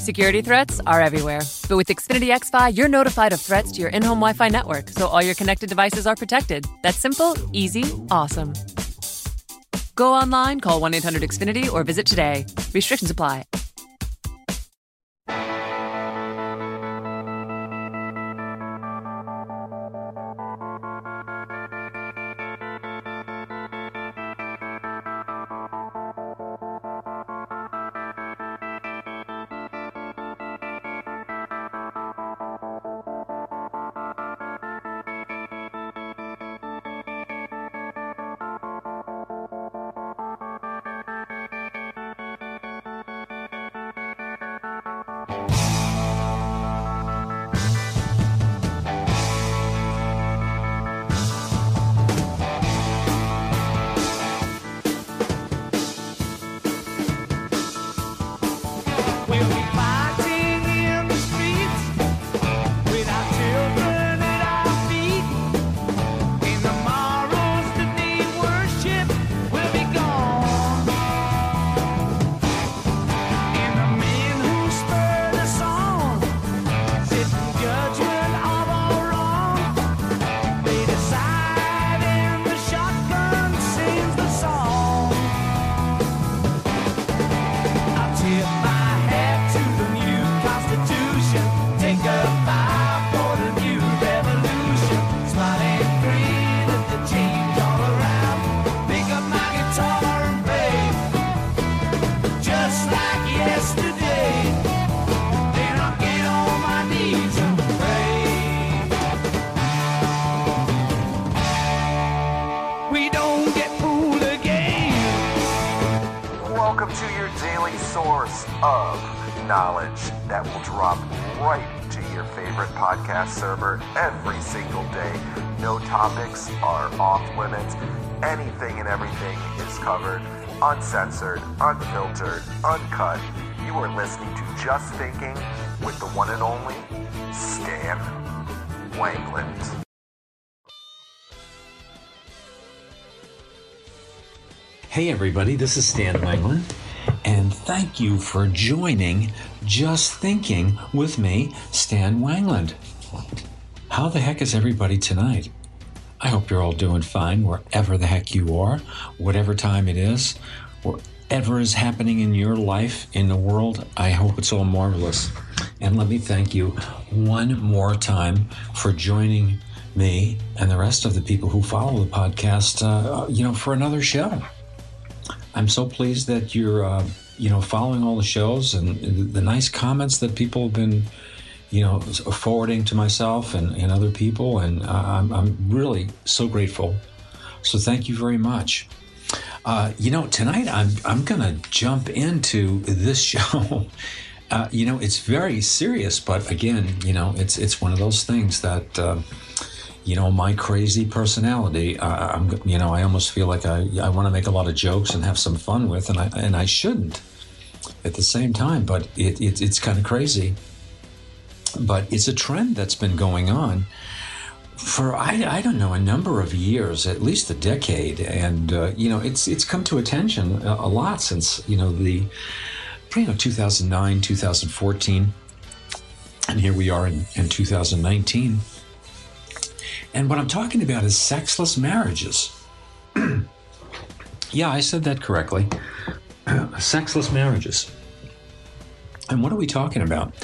Security threats are everywhere. But with Xfinity XFi, you're notified of threats to your in home Wi Fi network, so all your connected devices are protected. That's simple, easy, awesome. Go online, call 1 800 Xfinity, or visit today. Restrictions apply. Is covered, uncensored, unfiltered, uncut. You are listening to Just Thinking with the one and only Stan Wanglund. Hey, everybody, this is Stan Wanglund, and thank you for joining Just Thinking with me, Stan Wanglund. How the heck is everybody tonight? I hope you're all doing fine wherever the heck you are, whatever time it is, whatever is happening in your life, in the world. I hope it's all marvelous. And let me thank you one more time for joining me and the rest of the people who follow the podcast, uh, you know, for another show. I'm so pleased that you're, uh, you know, following all the shows and the, the nice comments that people have been, you know, forwarding to myself and, and other people. And uh, I'm, I'm really so grateful. So thank you very much. Uh, you know, tonight I'm, I'm going to jump into this show. Uh, you know, it's very serious, but again, you know, it's, it's one of those things that, uh, you know my crazy personality uh, i'm you know i almost feel like i i want to make a lot of jokes and have some fun with and i and i shouldn't at the same time but it, it it's kind of crazy but it's a trend that's been going on for I, I don't know a number of years at least a decade and uh, you know it's it's come to attention a, a lot since you know the you know 2009 2014 and here we are in, in 2019 and what I'm talking about is sexless marriages. yeah, I said that correctly. sexless marriages. And what are we talking about?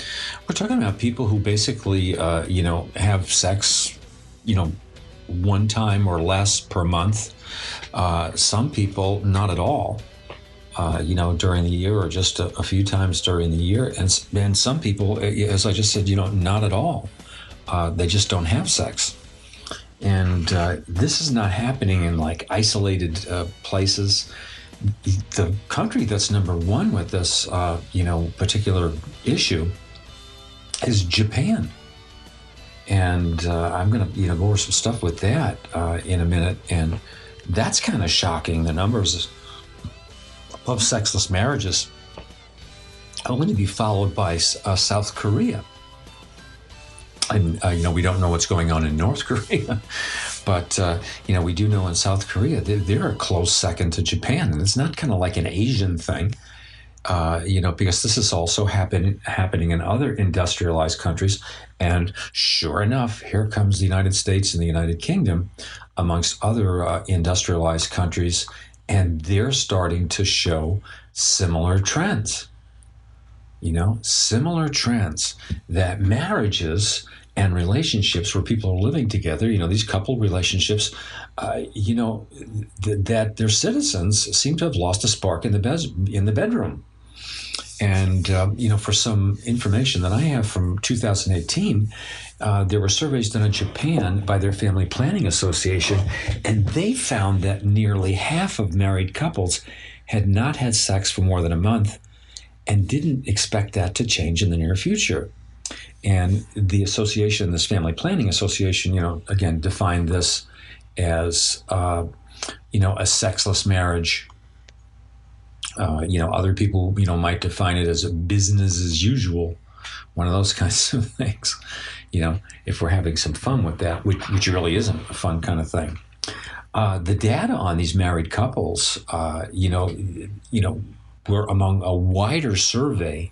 We're talking about people who basically, uh, you know, have sex, you know, one time or less per month. Uh, some people, not at all. Uh, you know, during the year or just a, a, few times during the year. And, and some people, as I just said, you know, not at all. Uh, they just don't have sex. And uh, this is not happening in like isolated uh, places. The country that's number one with this, uh, you know, particular issue is Japan. And uh, I'm going to, you know, go over some stuff with that uh, in a minute. And that's kind of shocking. The numbers of sexless marriages only to be followed by uh, South Korea. And, uh, you know, we don't know what's going on in North Korea, but, uh, you know, we do know in South Korea, they're, they're a close second to Japan. And it's not kind of like an Asian thing. Uh, you know, because this is also happen, happening in other industrialized countries. And sure enough, here comes the United States and the United Kingdom, amongst other uh, industrialized countries, and they're starting to show similar trends. You know, similar trends that marriages and relationships where people are living together, you know, these couple relationships, uh, you know, th- that their citizens seem to have lost a spark in the bes- in the bedroom. And, um, you know, for some information that I have from 2018, uh, there were surveys done in Japan by their Family Planning Association, and they found that nearly half of married couples had not had sex for more than a month and didn't expect that to change in the near future. And the association, this Family Planning Association, you know, again, defined this as, uh, you know, a sexless marriage uh, you know, other people, you know, might define it as a business as usual, one of those kinds of things. You know, if we're having some fun with that, which, which really isn't a fun kind of thing. Uh, the data on these married couples, uh, you know, you know, were among a wider survey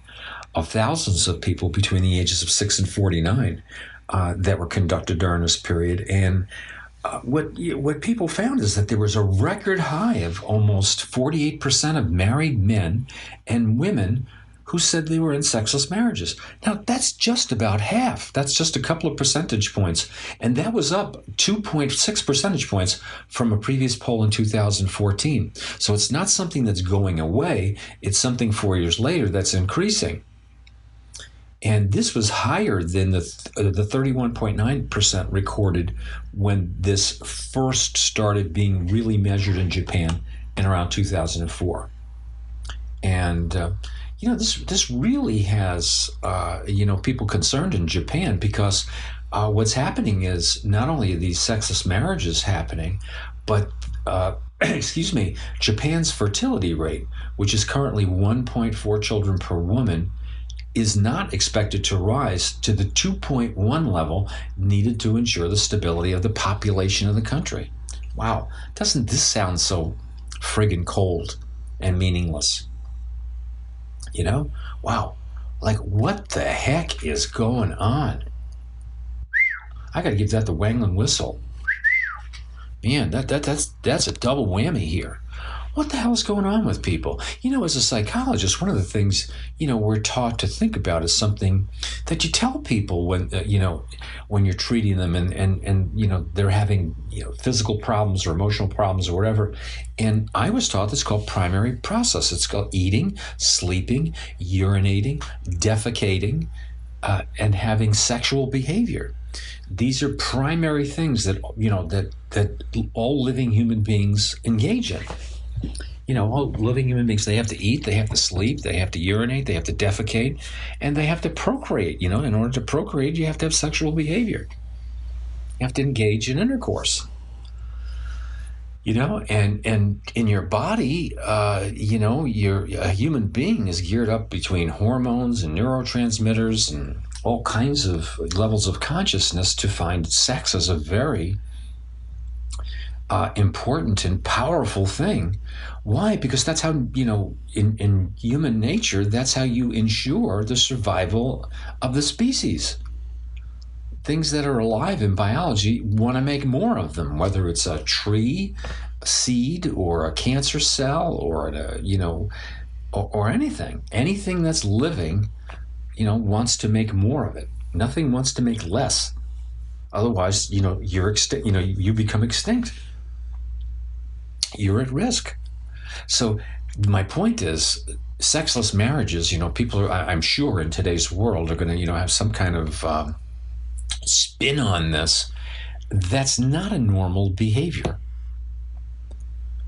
of thousands of people between the ages of six and forty nine uh, that were conducted during this period, and uh, what what people found is that there was a record high of almost 48% of married men and women who said they were in sexless marriages. Now that's just about half. That's just a couple of percentage points, and that was up 2.6 percentage points from a previous poll in 2014. So it's not something that's going away. It's something 4 years later that's increasing and this was higher than the uh, the 31.9% recorded when this first started being really measured in Japan in around 2004 and uh, you know this this really has uh, you know people concerned in Japan because uh, what's happening is not only are these sexless marriages happening but uh, excuse me Japan's fertility rate which is currently 1.4 children per woman is not expected to rise to the 2.1 level needed to ensure the stability of the population of the country. Wow, doesn't this sound so friggin' cold and meaningless? You know? Wow, like what the heck is going on? I gotta give that the Wanglund whistle. Man, that, that that's that's a double whammy here what the hell is going on with people? You know, as a psychologist, one of the things, you know, we're taught to think about is something that you tell people when, uh, you know, when you're treating them and, and, and, you know, they're having, you know, physical problems or emotional problems or whatever. And I was taught this called primary process. It's called eating, sleeping, urinating, defecating, uh, and having sexual behavior these are primary things that you know that that all living human beings engage in you know, all living human beings, they have to eat, they have to sleep, they have to urinate, they have to defecate, and they have to procreate. You know, in order to procreate, you have to have sexual behavior. You have to engage in intercourse. You know, and and in your body, uh, you know, you're a human being is geared up between hormones and neurotransmitters and all kinds of levels of consciousness to find sex as a very uh, important and powerful thing. Why? Because that's how, you know, in, in human nature, that's how you ensure the survival of the species. Things that are alive in biology want to make more of them, whether it's a tree, a seed, or a cancer cell, or, a, you know, or, or anything. Anything that's living, you know, wants to make more of it. Nothing wants to make less. Otherwise, you know, you're extinct. You know, you become extinct you're at risk. So my point is sexless marriages, you know, people are, I'm sure in today's world are going to, you know, have some kind of um, spin on this. That's not a normal behavior.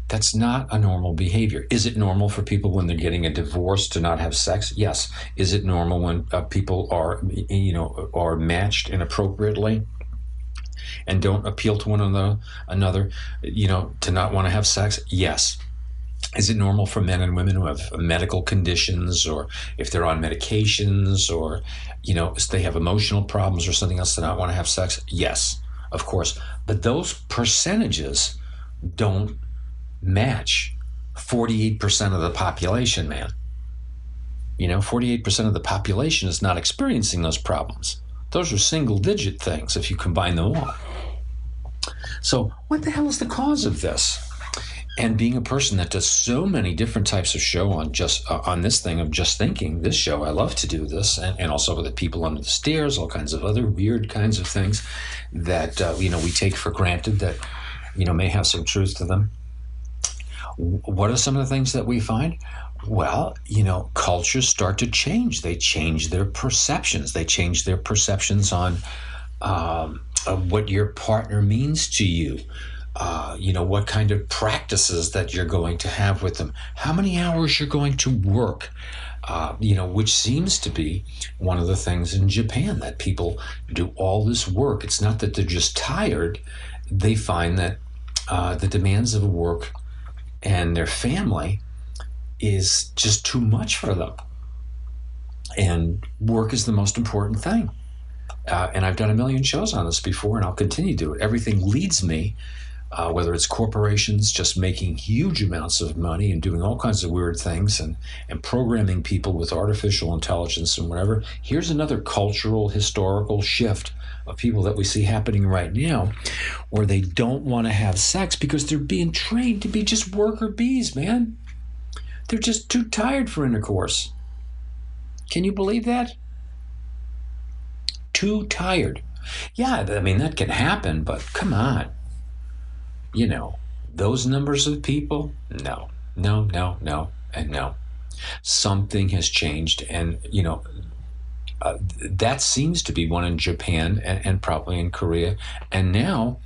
That's not a normal behavior. Is it normal for people when they're getting a divorce to not have sex? Yes. Is it normal when uh, people are, you know, are matched inappropriately and don't appeal to one another, another, you know, to not want to have sex? Yes. Is it normal for men and women who have medical conditions or if they're on medications or, you know, they have emotional problems or something else to not want to have sex? Yes, of course. But those percentages don't match 48% of the population, man. You know, 48% of the population is not experiencing those problems. Those are single digit things if you combine them all. So, what the hell is the cause of this? And being a person that does so many different types of show on just uh, on this thing of just thinking, this show, I love to do this, and, and also with the people under the stairs, all kinds of other weird kinds of things that uh, you know we take for granted that you know may have some truth to them what are some of the things that we find? Well, you know, cultures start to change. They change their perceptions. They change their perceptions on um, what your partner means to you. Uh, you know, what kind of practices that you're going to have with them, how many hours you're going to work. Uh, you know, which seems to be one of the things in Japan that people do all this work. It's not that they're just tired; they find that uh, the demands of work and their family is just too much for them. And work is the most important thing. Uh, and I've done a million shows on this before, and I'll continue to do it. Everything leads me, uh, whether it's corporations just making huge amounts of money and doing all kinds of weird things and, and programming people with artificial intelligence and whatever. Here's another cultural, historical shift of people that we see happening right now where they don't want to have sex because they're being trained to be just worker bees, man. They're just too tired for intercourse. Can you believe that? Too tired. Yeah, I mean, that can happen, but come on. You know, those numbers of people? No, no, no, no, and no. Something has changed, and, you know, uh, that seems to be one in Japan and, and, probably in Korea, and now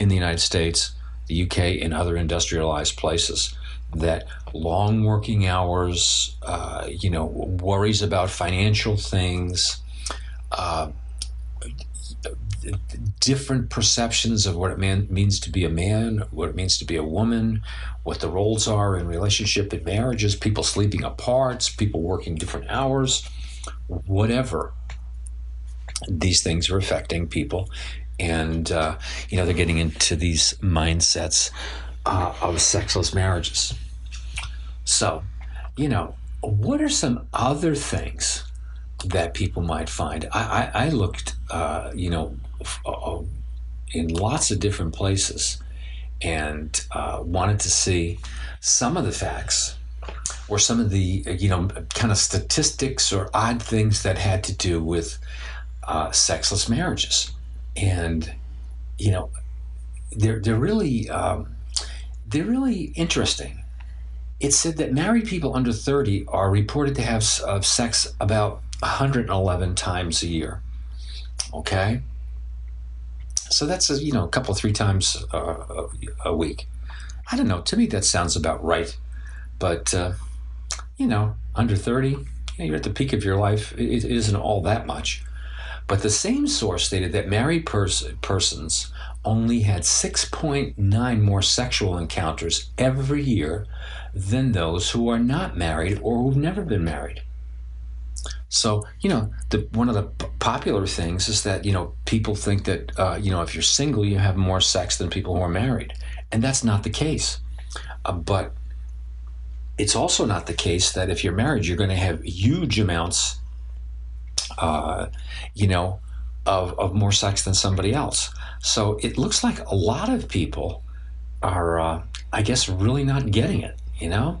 in the United States, the UK, and other industrialized places. That long working hours, uh, you know, worries about financial things, uh, different perceptions of what it man, means to be a man, what it means to be a woman, what the roles are in relationship and marriages, people sleeping apart, people working different hours whatever. These things are affecting people, and uh, you know they're getting into these mindsets uh, of sexless marriages. So, you know, what are some other things that people might find? I, I, I looked, uh, you know, uh, in lots of different places and uh, wanted to see some of the facts or some of the you know kind of statistics or odd things that had to do with uh, sexless marriages, and you know they're they're really um, they're really interesting. It said that married people under 30 are reported to have sex about 111 times a year. Okay, so that's a, you know a couple three times uh, a week. I don't know. To me, that sounds about right. But uh, you know, under 30, you know, you're at the peak of your life. It, it isn't all that much. But the same source stated that married pers- persons only had 6.9 more sexual encounters every year than those who are not married or who've never been married. So, you know, the, one of the p- popular things is that, you know, people think that, uh, you know, if you're single, you have more sex than people who are married. And that's not the case. Uh, but it's also not the case that if you're married, you're going to have huge amounts, uh, you know, of, of more sex than somebody else. So it looks like a lot of people are, uh, I guess, really not getting it, you know?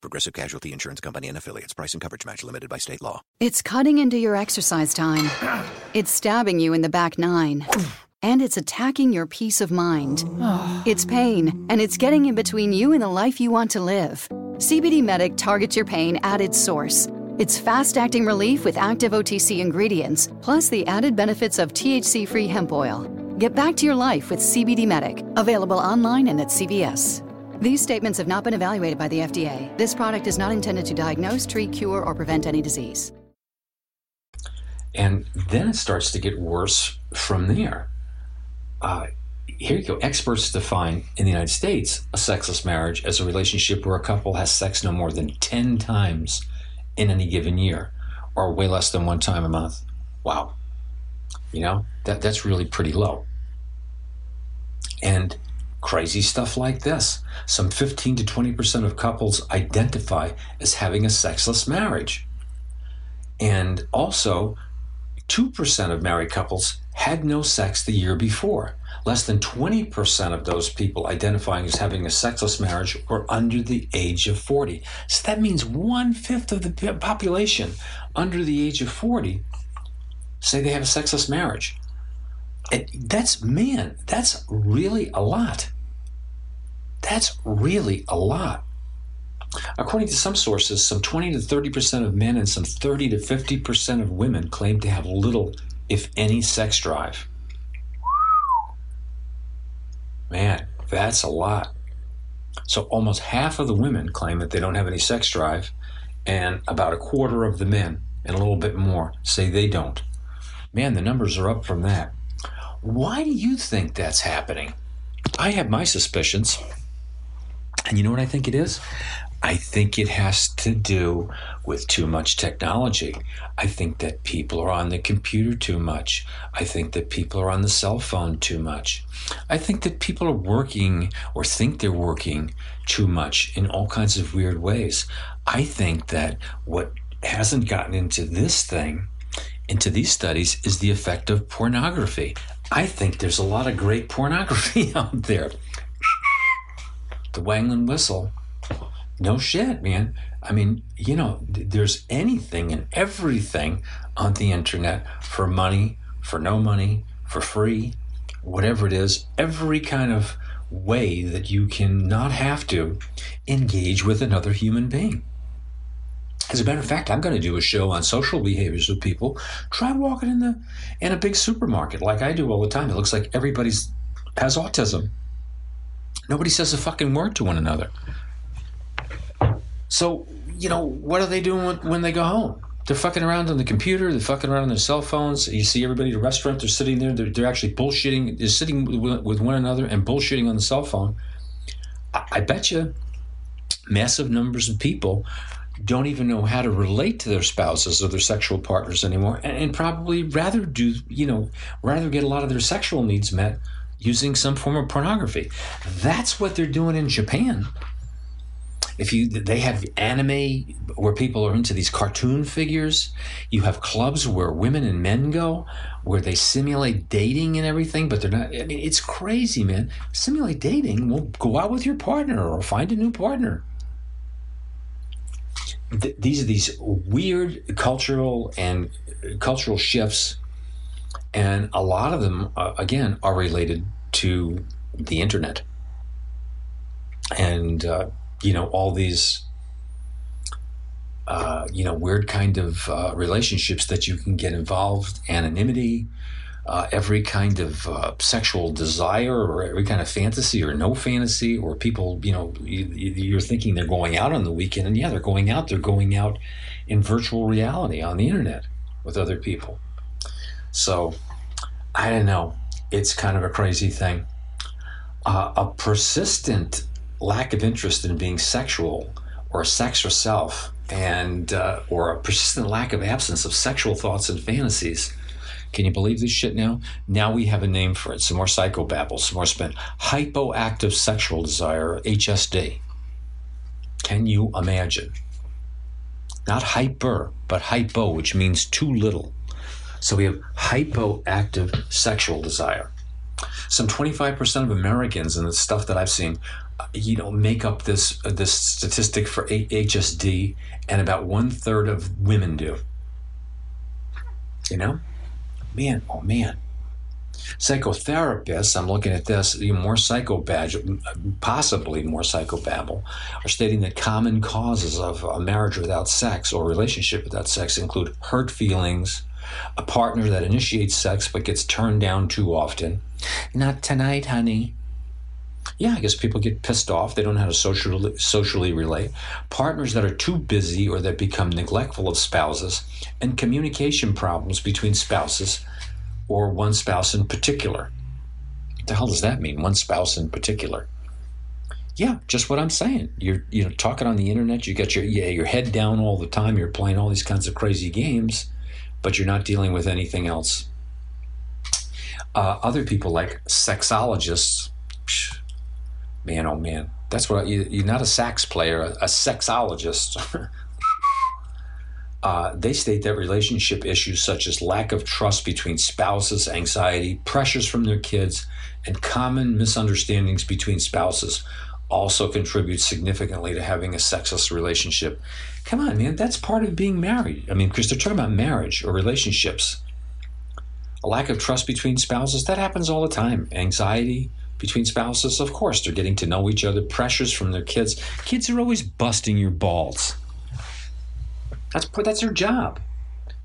Progressive Casualty Insurance Company and affiliates. Price and coverage match limited by state law. It's cutting into your exercise time. It's stabbing you in the back nine. And it's attacking your peace of mind. It's pain, and it's getting in between you and the life you want to live. CBD Medic targets your pain at its source. It's fast acting relief with active OTC ingredients, plus the added benefits of THC free hemp oil. Get back to your life with CBD Medic, available online and at CVS. These statements have not been evaluated by the FDA. This product is not intended to diagnose, treat, cure, or prevent any disease. And then it starts to get worse from there. Uh, here you go. Experts define in the United States a sexless marriage as a relationship where a couple has sex no more than 10 times in any given year, or way less than one time a month. Wow. You know, that, that's really pretty low. And crazy stuff like this. Some 15 to 20% of couples identify as having a sexless marriage. And also, 2% of married couples had no sex the year before. Less than 20% of those people identifying as having a sexless marriage were under the age of 40. So that means one fifth of the population under the age of 40 say they have a sexless marriage. And that's, man, that's really a lot. That's really a lot. According to some sources, some 20 to 30% of men and some 30 to 50% of women claim to have little, if any, sex drive. Man, that's a lot. So almost half of the women claim that they don't have any sex drive, and about a quarter of the men, and a little bit more, say they don't. Man, the numbers are up from that. Why do you think that's happening? I have my suspicions. And you know what I think it is? I think it has to do with too much technology. I think that people are on the computer too much. I think that people are on the cell phone too much. I think that people are working or think they're working too much in all kinds of weird ways. I think that what hasn't gotten into this thing, into these studies, is the effect of pornography. I think there's a lot of great pornography out there. The Wanglund whistle no shit, man. I mean, you know, there's anything and everything on the internet for money, for no money, for free, whatever it is, every kind of way that you can not have to engage with another human being. As a matter of fact, I'm going to do a show on social behaviors with people. Try walking in the in a big supermarket like I do all the time. It looks like everybody's has autism. Nobody says a fucking word to one another. So, you know, what are they doing when, they go home? They're fucking around on the computer. They're fucking around on their cell phones. You see everybody at a restaurant. They're sitting there. They're, they're actually bullshitting. They're sitting with, with one another and bullshitting on the cell phone. I, I bet you massive numbers of people don't even know how to relate to their spouses or their sexual partners anymore and, and probably rather do, you know, rather get a lot of their sexual needs met using some form of pornography. That's what they're doing in Japan. If you they have anime where people are into these cartoon figures. You have clubs where women and men go where they simulate dating and everything but they're not i mean it's crazy man. Simulate dating. Well go out with your partner or find a new partner Th- these are these weird cultural and cultural shifts and a lot of them uh, again are related to the internet. And uh, you know all these uh, you know weird kind of uh, relationships that you can get involved anonymity uh, every kind of uh, sexual desire or every kind of fantasy or no fantasy or people you know you, you're thinking they're going out on the weekend and yeah they're going out. They're going out in virtual reality on the internet with other people. So i don't know. It's kind of a crazy thing. Uh, a persistent lack of interest in being sexual or sex herself and uh, or a persistent lack of absence of sexual thoughts and fantasies can you believe this shit now? Now we have a name for it. Some more psychobabble some more spin. Hypoactive sexual desire hsd can you imagine? Not hyper but hypo which means too little. So we have hypoactive sexual desire. Some 25% of Americans, and the stuff that I've seen, you know, make up this uh, this statistic for HSD, and about one third of women do. You know, man, oh man. Psychotherapists, I'm looking at this, more psychobabble, possibly more psychobabble, are stating that common causes of a marriage without sex or relationship without sex include hurt feelings, a partner that initiates sex but gets turned down too often. Not tonight, honey. Yeah, I guess people get pissed off. They don't know how to socially, socially relate. Partners that are too busy or that become neglectful of spouses, and communication problems between spouses or one spouse in particular. What the hell does that mean? One spouse in particular. Yeah, just what I'm saying. You're you know talking on the internet. You got your yeah your head down all the time. You're playing all these kinds of crazy games, but you're not dealing with anything else. Uh, other people like sexologists. psh, Man, oh man, that's what I, you, you're not a sax player, a, a sexologist. Uh, they state that relationship issues such as lack of trust between spouses, anxiety, pressures from their kids, and common misunderstandings between spouses also contribute significantly to having a sexless relationship. Come on, man, that's part of being married. I mean, because they're talking about marriage or relationships. A lack of trust between spouses, that happens all the time. Anxiety between spouses, of course, they're getting to know each other, pressures from their kids. Kids are always busting your balls. That's that's their job.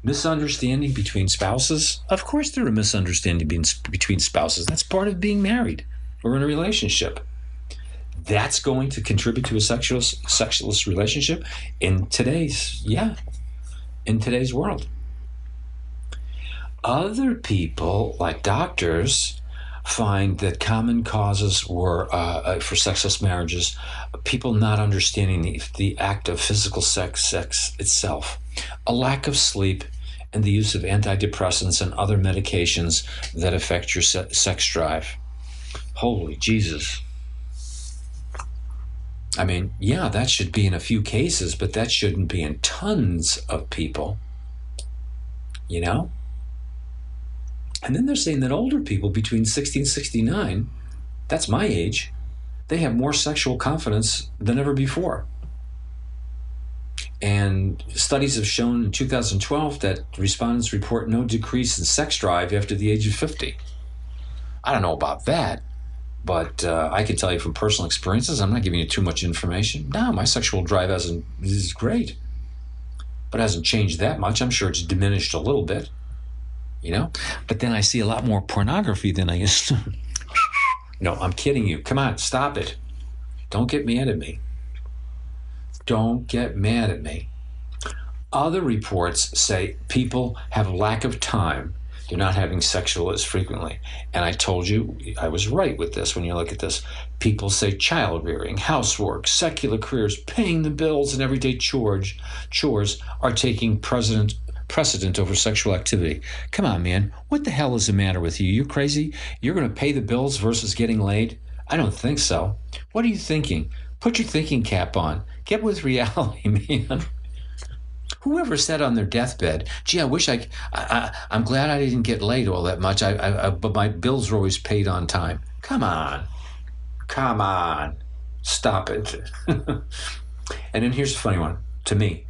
Misunderstanding between spouses. Of course, there are misunderstandings between spouses. That's part of being married or in a relationship. That's going to contribute to a sexual sexless relationship in today's yeah, in today's world. Other people, like doctors, find that common causes were uh, uh, for sexless marriages people not understanding the, the act of physical sex sex itself. A lack of sleep and the use of antidepressants and other medications that affect your se- sex drive. Holy jesus. I mean yeah that should be in a few cases but that shouldn't be in tons of people. You know and then they're saying that older people between 60 and 69, that's my age, they have more sexual confidence than ever before. And studies have shown in 2012 that respondents report no decrease in sex drive after the age of 50. I don't know about that, but uh, I can tell you from personal experiences, I'm not giving you too much information. No, my sexual drive hasn't, is great, but hasn't changed that much. I'm sure it's diminished a little bit you know? But then I see a lot more pornography than I used to. no, I'm kidding you. Come on, stop it. Don't get mad at me. Don't get mad at me. Other reports say people have lack of time. They're not having sexual as frequently. And I told you I was right with this when you look at this. People say child rearing, housework, secular careers, paying the bills, and everyday chores, chores are taking precedent precedent over sexual activity. Come on, man. What the hell is the matter with you? You're crazy? You're going to pay the bills versus getting laid? I don't think so. What are you thinking? Put your thinking cap on. Get with reality, man. Whoever said on their deathbed, "Gee, I wish I, I, am glad I didn't get laid all that much. I, I, I, but my bills are always paid on time." Come on, come on, stop it. and then here's a funny one to me.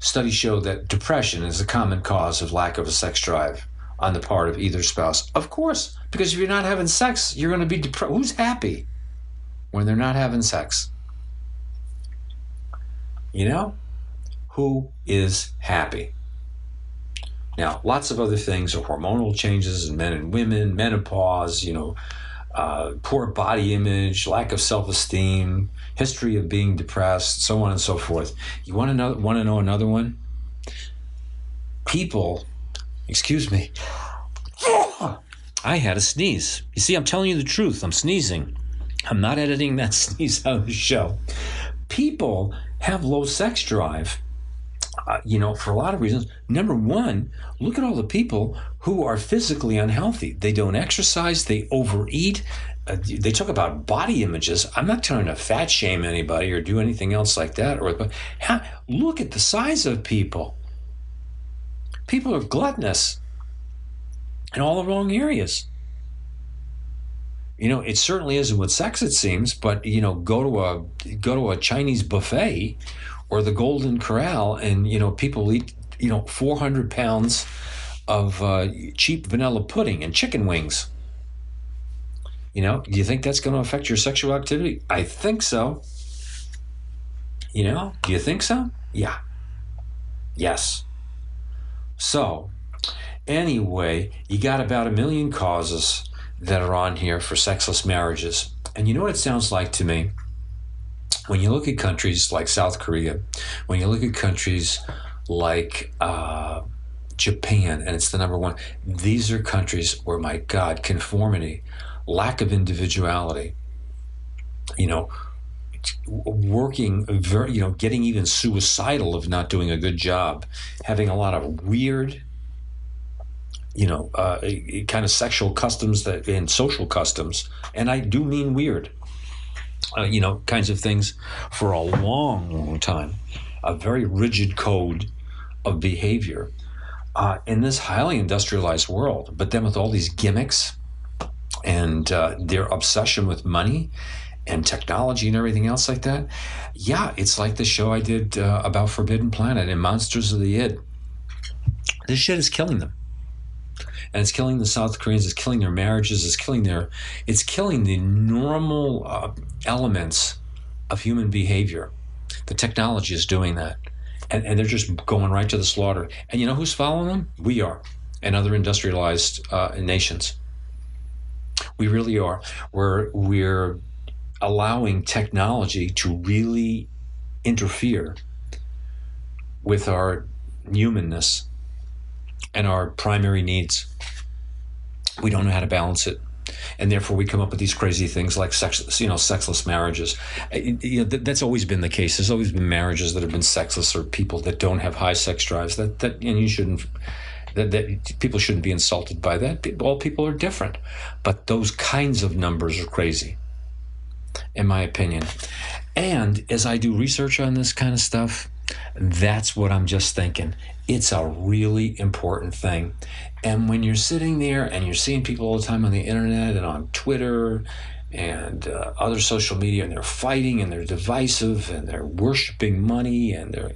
Studies show that depression is a common cause of lack of a sex drive on the part of either spouse. Of course, because if you're not having sex, you're going to be depressed. Who's happy when they're not having sex? You know? Who is happy? Now, lots of other things are hormonal changes in men and women, menopause, you know, uh, poor body image, lack of self esteem, history of being depressed, so on and so forth. You want to know, want to know another one? People, excuse me, I had a sneeze. You see, I'm telling you the truth. I'm sneezing. I'm not editing that sneeze out of the show. People have low sex drive uh, you know, for a lot of reasons. Number one, look at all the people who are physically unhealthy. They don't exercise, they overeat. Uh, they talk about body images. I'm not trying to fat shame anybody or do anything else like that. Or but look at the size of people. People are gluttonous in all the wrong areas. You know, it certainly isn't with sex, it seems. But you know, go to a go to a Chinese buffet or the Golden Corral, and you know, people eat you know 400 pounds of uh, cheap vanilla pudding and chicken wings. You know, do you think that's going to affect your sexual activity? I think so. You know, do you think so? Yeah. Yes. So, anyway, you got about a million causes that are on here for sexless marriages. And you know what it sounds like to me? When you look at countries like South Korea, when you look at countries like uh, Japan, and it's the number one, these are countries where, my God, conformity, lack of individuality, you know, working very, you know, getting even suicidal of not doing a good job, having a lot of weird, you know, uh, kind of sexual customs that and social customs, and I do mean weird, uh, you know, kinds of things for a long, long time, a very rigid code of behavior uh, in this highly industrialized world, but then with all these gimmicks and uh, their obsession with money and technology and everything else like that. Yeah, it's like the show I did uh, about Forbidden Planet and Monsters of the Id. This shit is killing them. And it's killing the South Koreans. It's killing their marriages. It's killing their. It's killing the normal uh, elements of human behavior. The technology is doing that, and, and they're just going right to the slaughter. And you know who's following them? We are, and other industrialized uh, nations. We really are. We're we're allowing technology to really interfere with our humanness and our primary needs. We don't know how to balance it. And therefore, we come up with these crazy things like sex, you know, sexless marriages. You know, that's always been the case. There's always been marriages that have been sexless or people that don't have high sex drives. That that and you shouldn't. That, that people shouldn't be insulted by that. All people are different, but those kinds of numbers are crazy in my opinion. And as I do research on this kind of stuff, that's what I'm just thinking. It's a really important thing. And when you're sitting there and you're seeing people all the time on the internet and on Twitter and uh, other social media, and they're fighting and they're divisive and they're worshiping money and they're,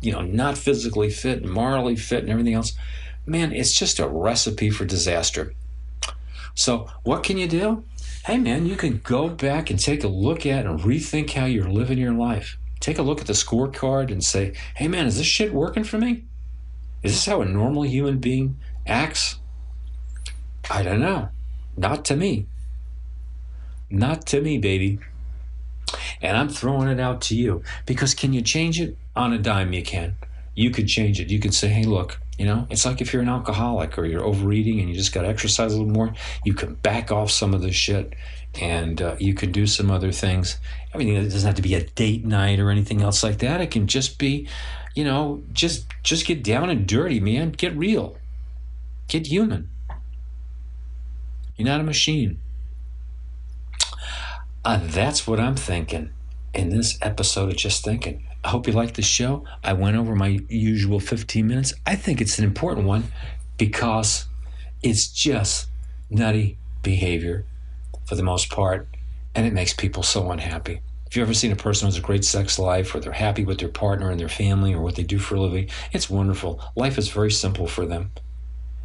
you know, not physically fit and morally fit and everything else, man, it's just a recipe for disaster. So, what can you do? Hey, man, you can go back and take a look at and rethink how you're living your life. Take a look at the scorecard and say, hey, man, is this shit working for me? Is this how a normal human being acts? I don't know. Not to me. Not to me, baby. And I'm throwing it out to you because can you change it? On a dime, you can. You could change it. You could say, hey, look, you know, it's like if you're an alcoholic or you're overeating and you just got to exercise a little more, you can back off some of this shit and uh, you can do some other things. I mean, it doesn't have to be a date night or anything else like that. It can just be, you know, just just get down and dirty, man. Get real. Get human. You're not a machine. Uh, that's what I'm thinking in this episode of Just Thinking. I hope you like the show. I went over my usual 15 minutes. I think it's an important one because it's just nutty behavior for the most part, and it makes people so unhappy. If you've ever seen a person who has a great sex life, or they're happy with their partner and their family, or what they do for a living, it's wonderful. Life is very simple for them,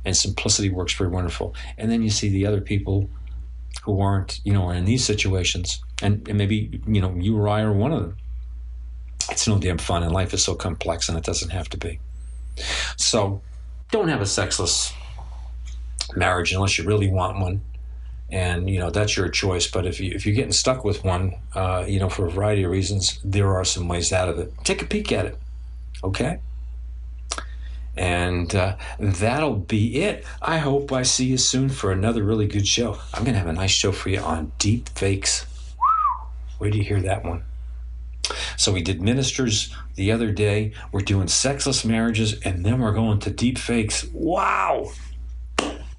and simplicity works very wonderful. And then you see the other people who aren't, you know, are in these situations, and, and maybe you know you or I are one of them. It's no damn fun, and life is so complex, and it doesn't have to be. So, don't have a sexless marriage unless you really want one and you know that's your choice. But if you if you're getting stuck with one, uh, you know for a variety of reasons, there are some ways out of it. Take a peek at it, okay? And uh, that'll be it. I hope I see you soon for another really good show. I'm gonna have a nice show for you on deep fakes. Where do you hear that one? So we did ministers the other day. We're doing sexless marriages, and then we're going to deep fakes. Wow!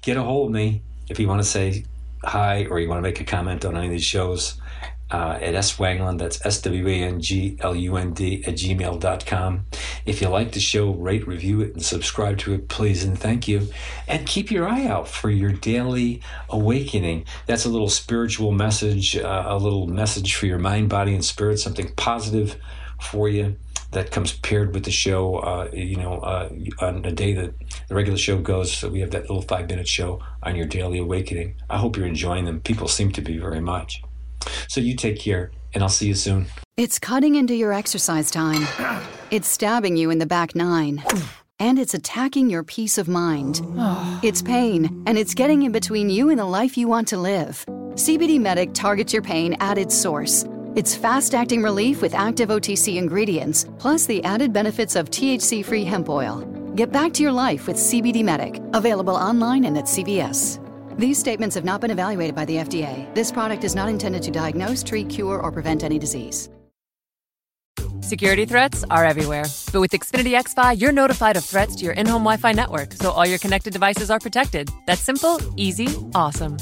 Get a hold of me if you want to say hi or you want to make a comment on any of these shows uh, at swanglund, that's S-W-A-N-G-L-U-N-D at gmail.com. If you like the show, rate, review it, and subscribe to it, please and thank you. And keep your eye out for your daily awakening. That's a little spiritual message, uh, a little message for your mind, body, and spirit, something positive for you that comes paired with the show. Uh, you know, uh, on a day that the regular show goes, so we have that little five minute show on your daily awakening. I hope you're enjoying them. People seem to be very much. So you take care, and I'll see you soon. It's cutting into your exercise time. It's stabbing you in the back nine. And it's attacking your peace of mind. It's pain, and it's getting in between you and the life you want to live. CBD Medic targets your pain at its source. It's fast acting relief with active OTC ingredients, plus the added benefits of THC free hemp oil. Get back to your life with CBD Medic, available online and at CVS. These statements have not been evaluated by the FDA. This product is not intended to diagnose, treat, cure, or prevent any disease. Security threats are everywhere. But with Xfinity XFi, you're notified of threats to your in home Wi Fi network, so all your connected devices are protected. That's simple, easy, awesome.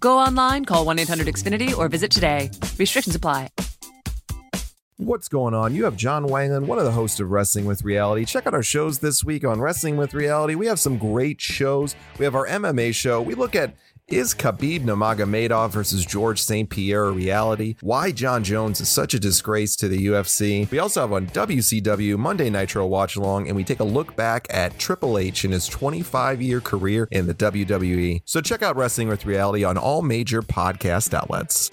Go online, call 1 800 Xfinity, or visit today. Restrictions apply. What's going on? You have John Wanglund, one of the hosts of Wrestling with Reality. Check out our shows this week on Wrestling with Reality. We have some great shows. We have our MMA show. We look at is Khabib Nurmagomedov versus George St. Pierre a reality? Why Jon Jones is such a disgrace to the UFC? We also have on WCW Monday Nitro Watch Along, and we take a look back at Triple H in his 25 year career in the WWE. So check out Wrestling with Reality on all major podcast outlets.